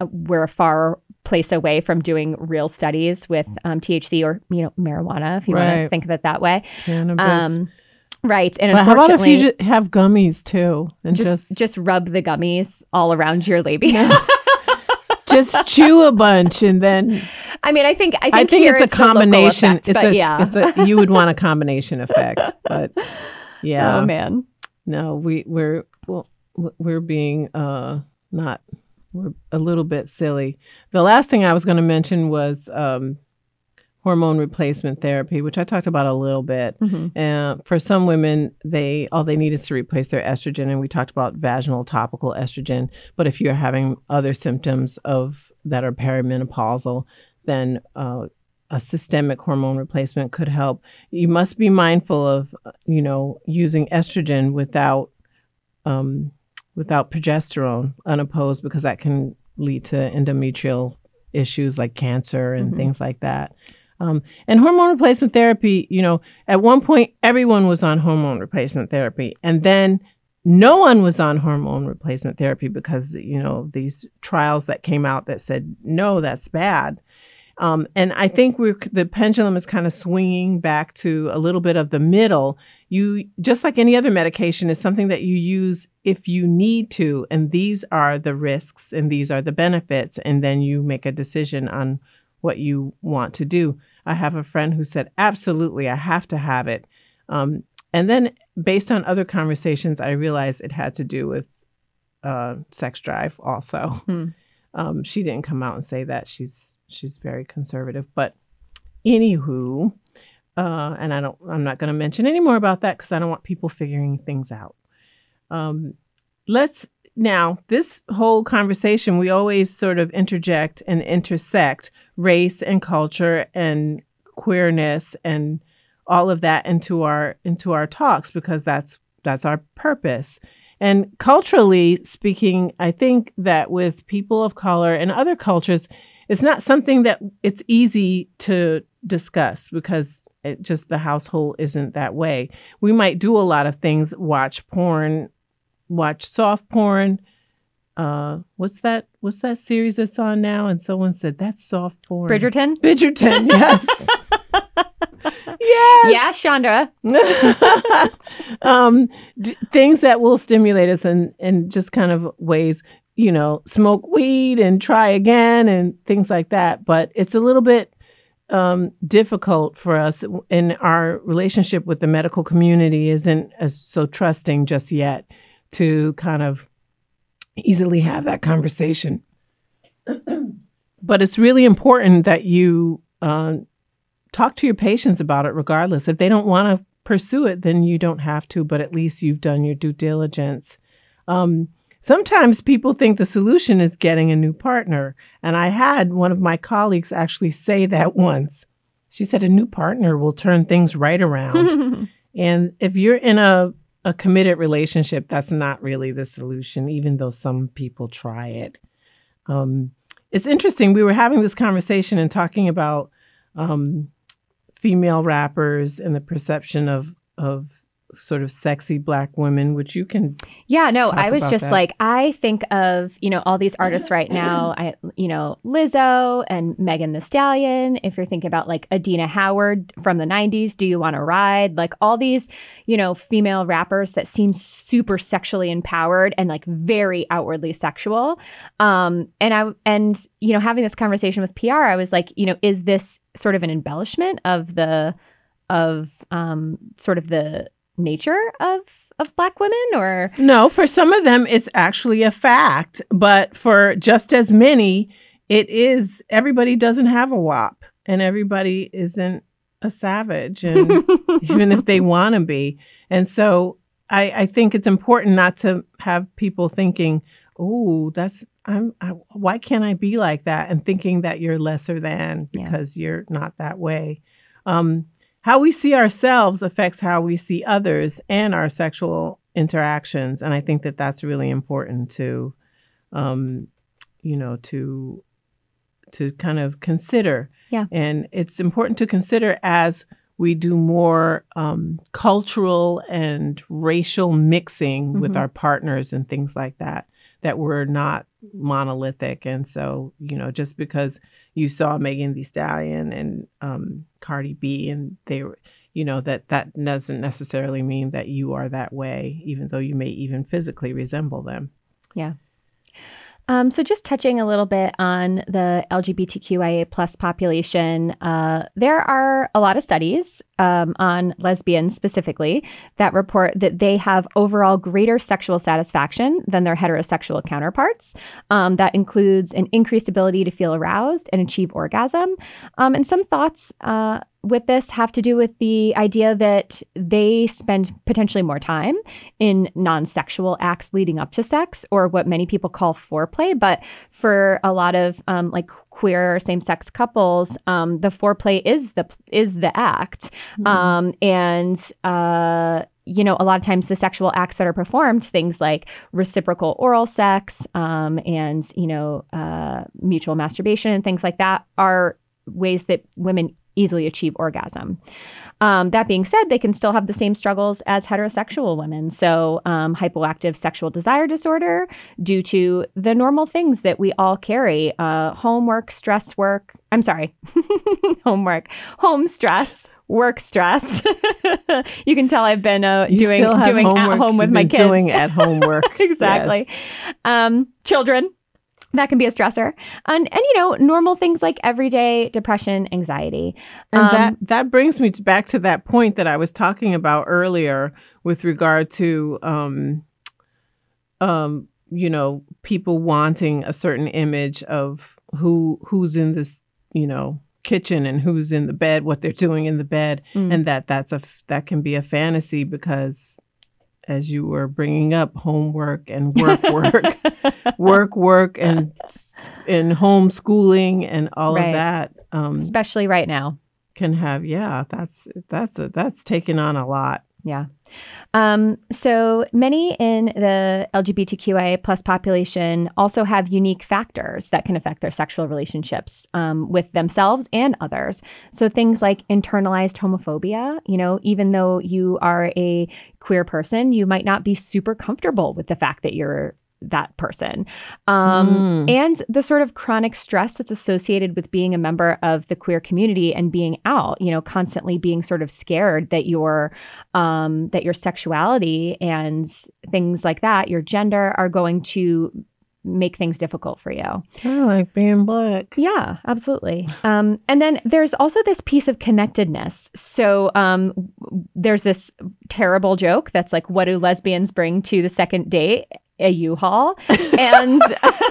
uh, we're a far place away from doing real studies with um, THC or you know marijuana, if you want to think of it that way. Um, right, and but how about if you have gummies too, and just, just just rub the gummies all around your labia. just chew a bunch, and then I mean, I think I think, I think it's a combination. effect, it's a yeah. it's a you would want a combination effect, but yeah, oh man. no, we we're well, we're being uh not we're a little bit silly. The last thing I was going to mention was um, hormone replacement therapy, which I talked about a little bit. Mhm. Uh, for some women, they all they need is to replace their estrogen, and we talked about vaginal topical estrogen. But if you're having other symptoms of that are perimenopausal, then uh, a systemic hormone replacement could help. You must be mindful of, you know, using estrogen without um, without progesterone unopposed because that can lead to endometrial issues like cancer and Mhm. things like that. Um, and hormone replacement therapy, you know, at one point everyone was on hormone replacement therapy, and then no one was on hormone replacement therapy because you know these trials that came out that said no, that's bad. Um, and I think we're the pendulum is kind of swinging back to a little bit of the middle. You just like any other medication is something that you use if you need to, and these are the risks and these are the benefits, and then you make a decision on what you want to do. I have a friend who said, "Absolutely, I have to have it." Um, and then, based on other conversations, I realized it had to do with uh, sex drive also. Hmm. Um, she didn't come out and say that she's she's very conservative, but anywho, uh, and I don't I'm not going to mention any more about that because I don't want people figuring things out. Um, let's now this whole conversation we always sort of interject and intersect race and culture and queerness and all of that into our into our talks because that's that's our purpose. And culturally speaking, I think that with people of color and other cultures, it's not something that it's easy to discuss because it just the household isn't that way. We might do a lot of things, watch porn, watch soft porn. Uh, what's that? What's that series that's on now? And someone said that's soft porn. Bridgerton. Bridgerton, yes. yes. Yeah, Chandra. um, d- things that will stimulate us in, in just kind of ways, you know, smoke weed and try again and things like that. But it's a little bit um, difficult for us in our relationship with the medical community isn't as so trusting just yet to kind of easily have that conversation. but it's really important that you uh, talk to your patients about it regardless. If they don't want to pursue it, then you don't have to, but at least you've done your due diligence. Um, sometimes people think the solution is getting a new partner. And I had one of my colleagues actually say that once. She said, a new partner will turn things right around. and if you're in a, a committed relationship, that's not really the solution, even though some people try it. Um, it's interesting. We were having this conversation and talking about um, female rappers and the perception of of sort of sexy black women, which you can Yeah, no, I was just that. like, I think of, you know, all these artists right now, I, you know, Lizzo and Megan Thee Stallion. If you're thinking about like Adina Howard from the 90s, Do You Want to Ride? Like all these, you know, female rappers that seem super sexually empowered and like very outwardly sexual. Um, and I, and, you know, having this conversation with PR, I was like, you know, is this sort of an embellishment of the, of um, sort of the nature of, of black women or? No, for some of them, it's actually a fact. But for just as many, it is everybody doesn't have a WAP and everybody isn't a savage, and even if they want to be. And so I, I think it's important not to have people thinking, oh, that's. I'm, I, why can't I be like that? And thinking that you're lesser than Yeah. because you're not that way. Um, how we see ourselves affects how we see others and our sexual interactions and i think that that's really important to um, you know to to kind of consider Yeah. and it's important to consider as we do more um, cultural and racial mixing with Mhm. our partners and things like that that we're not monolithic. And so, you know, just because you saw Megan Thee Stallion and um, Cardi B and they were, you know, that that doesn't necessarily mean that you are that way, even though you may even physically resemble them. Yeah. Um, so, just touching a little bit on the LGBTQIA plus population, uh, there are a lot of studies um, on lesbians specifically that report that they have overall greater sexual satisfaction than their heterosexual counterparts. Um, that includes an increased ability to feel aroused and achieve orgasm. Um, and some thoughts uh, with this have to do with the idea that they spend potentially more time in non sexual acts leading up to sex or what many people call foreplay. But for a lot of um, like queer same sex couples, um, the foreplay is the is the act. Mm-hmm. Um, and uh, you know, a lot of times the sexual acts that are performed, things like reciprocal oral sex um, and, you know, uh, mutual masturbation and things like that, are ways that women easily achieve orgasm. Um, that being said, they can still have the same struggles as heterosexual women. So, um, hypoactive sexual desire disorder due to the normal things that we all carry uh, homework, stress work. I'm sorry, homework, home stress. Work stress. you can tell I've been uh, doing doing at home with my kids. Doing at home work exactly. Yes. Um, children, that can be a stressor and and you know normal things like everyday depression anxiety and um, that that brings me to back to that point that i was talking about earlier with regard to um um you know people wanting a certain image of who who's in this you know kitchen and who's in the bed what they're doing in the bed mm. and that that's a that can be a fantasy because as you were bringing up homework and work work work work and and homeschooling and all right. of that um, especially right now can have yeah that's that's a, that's taken on a lot yeah. Um, so many in the LGBTQIA plus population also have unique factors that can affect their sexual relationships um, with themselves and others. So things like internalized homophobia, you know, even though you are a queer person, you might not be super comfortable with the fact that you're that person. Um, mm. And the sort of chronic stress that's associated with being a member of the queer community and being out, you know, constantly being sort of scared that your um, that your sexuality and things like that, your gender are going to make things difficult for you. Kind of like being black. Yeah, absolutely. Um, and then there's also this piece of connectedness. So um, there's this terrible joke that's like, what do lesbians bring to the second date? A U-Haul. and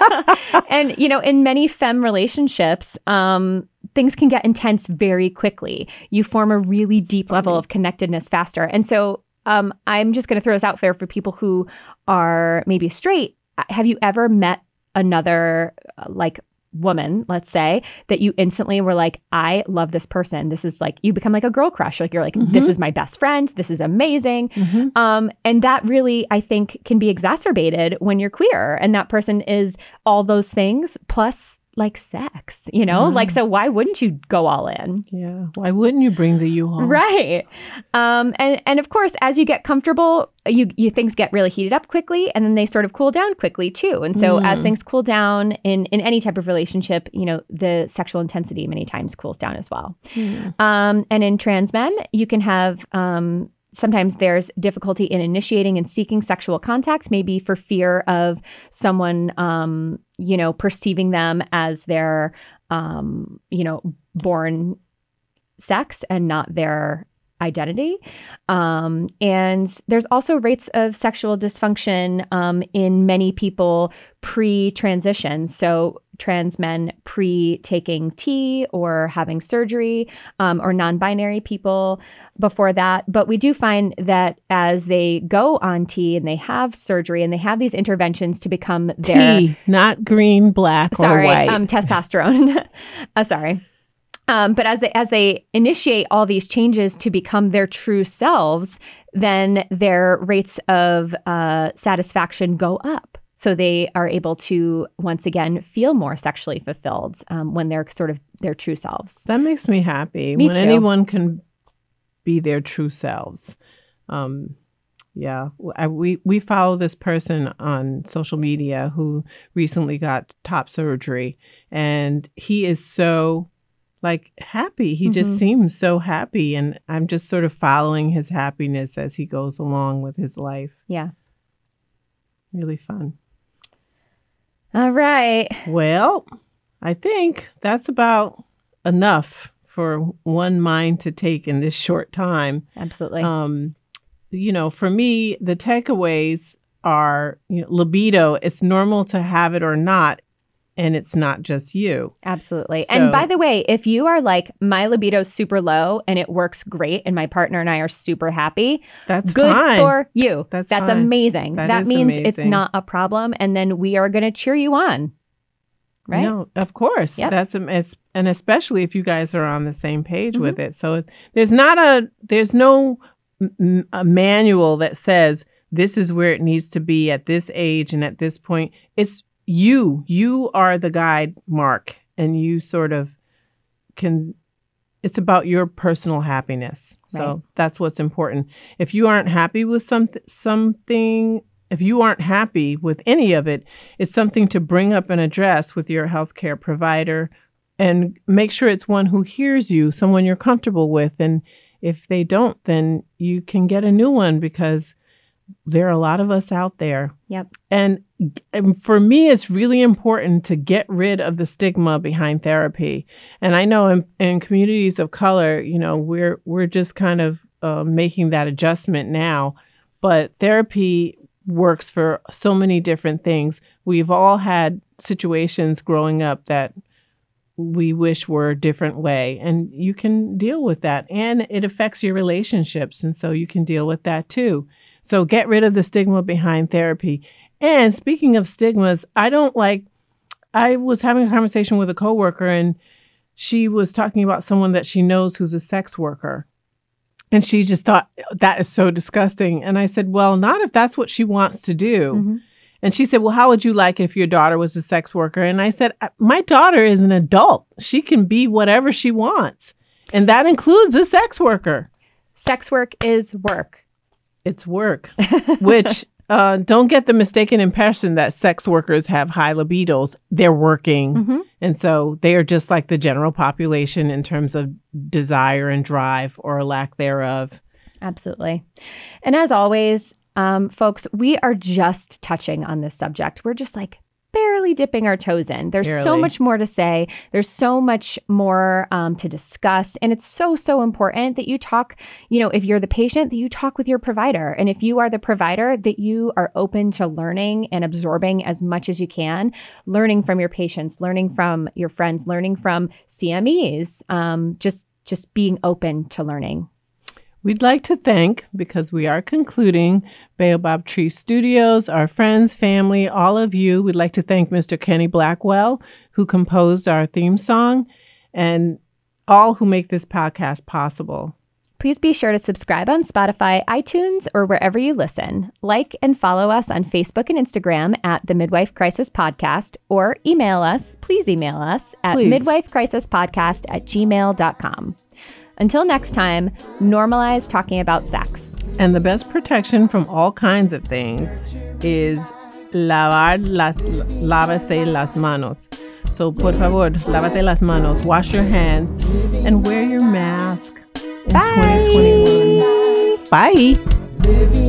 and you know, in many fem relationships, um, things can get intense very quickly. You form a really deep level of connectedness faster. And so um, I'm just going to throw this out there for people who are maybe straight. Have you ever met another uh, like woman, let's say, that you instantly were like, I love this person. This is like, you become like a girl crush. Like, you're like, mm-hmm. this is my best friend. This is amazing. Mm-hmm. Um, and that really, I think, can be exacerbated when you're queer. And that person is all those things plus like sex, you know? Like, so why wouldn't you go all in? Yeah. Why wouldn't you bring the U-Haul? Right. Um, and, and of course, as you get comfortable, you, you things get really heated up quickly and then they sort of cool down quickly too. And so mm. as things cool down in, in any type of relationship, you know, the sexual intensity many times cools down as well. Mm. Um, and in trans men, you can have um, sometimes there's difficulty in initiating and seeking sexual contact, maybe for fear of someone, um, you know, perceiving them as their, um, you know, born sex and not their identity. Um, and there's also rates of sexual dysfunction um, in many people pre transition. So, trans men pre taking T or having surgery, um, or non binary people before that. But we do find that as they go on T and they have surgery and they have these interventions to become their. T, not green, black, sorry, or white. Um, testosterone. uh, sorry. Um, but as they as they initiate all these changes to become their true selves, then their rates of uh, satisfaction go up. So they are able to once again feel more sexually fulfilled um, when they're sort of their true selves. That makes me happy me when too. anyone can be their true selves. Um, Yeah, I, we we follow this person on social media who recently got top surgery, and he is so like happy. He mm-hmm. just seems so happy, and I'm just sort of following his happiness as he goes along with his life. Yeah, really fun. All right. Well, I think that's about enough for one mind to take in this short time. Absolutely. Um, you know, for me, the takeaways are you know, libido. It's normal to have it or not. And it's not just you. Absolutely. So, and by the way, if you are like, my libido's super low and it works great, and my partner and I are super happy, that's good fine. for you. That's that's fine. amazing. That, that means amazing. it's not a problem. And then we are going to cheer you on right? No, of course. Yep. That's it's and especially if you guys are on the same page mm-hmm. with it. So there's not a there's no a manual that says this is where it needs to be at this age and at this point. It's you. You are the guide mark and you sort of can it's about your personal happiness. Right. So that's what's important. If you aren't happy with something something if you aren't happy with any of it, it's something to bring up and address with your healthcare provider and make sure it's one who hears you, someone you're comfortable with. And if they don't, then you can get a new one because there are a lot of us out there. Yep. And, and, for me, it's really important to get rid of the stigma behind therapy. And I know in, in communities of color, you know, we're we're just kind of uh, making that adjustment now. But therapy works for so many different things. We've all had situations growing up that we wish were a different way and you can deal with that and it affects your relationships and so you can deal with that too so get rid of the stigma behind therapy and speaking of stigmas i don't like i was having a conversation with a coworker and she was talking about someone that she knows who's a sex worker and she just thought that is so disgusting and i said well not if that's what she wants to do mm-hmm. And she said, Well, how would you like it if your daughter was a sex worker? And I said, uh, My daughter is an adult. She can be whatever she wants. And that includes a sex worker. Sex work is work. It's work, which uh, don't get the mistaken impression that sex workers have high libidos. They're working. Mm-hmm. And so they are just like the general population in terms of desire and drive or lack thereof. Absolutely. And as always, um, folks, we are just touching on this subject. We're just like barely dipping our toes in. There's barely. so much more to say. There's so much more um, to discuss. And it's so, so important that you talk, you know, if you're the patient, that you talk with your provider. And if you are the provider, that you are open to learning and absorbing as much as you can, learning from your patients, learning from your friends, learning from CMEs, um, just just being open to learning. We'd like to thank, because we are concluding, Baobab Tree Studios, our friends, family, all of you. We'd like to thank Mr. Kenny Blackwell, who composed our theme song, and all who make this podcast possible. Please be sure to subscribe on Spotify, iTunes, or wherever you listen. Like and follow us on Facebook and Instagram at the Midwife Crisis Podcast, or email us. Please email us at please. midwifecrisispodcast at gmail.com. Until next time, normalize talking about sex. And the best protection from all kinds of things is lavar las lávese las manos. So por favor, lávate las manos, wash your hands, and wear your mask in Bye. 2021. Bye.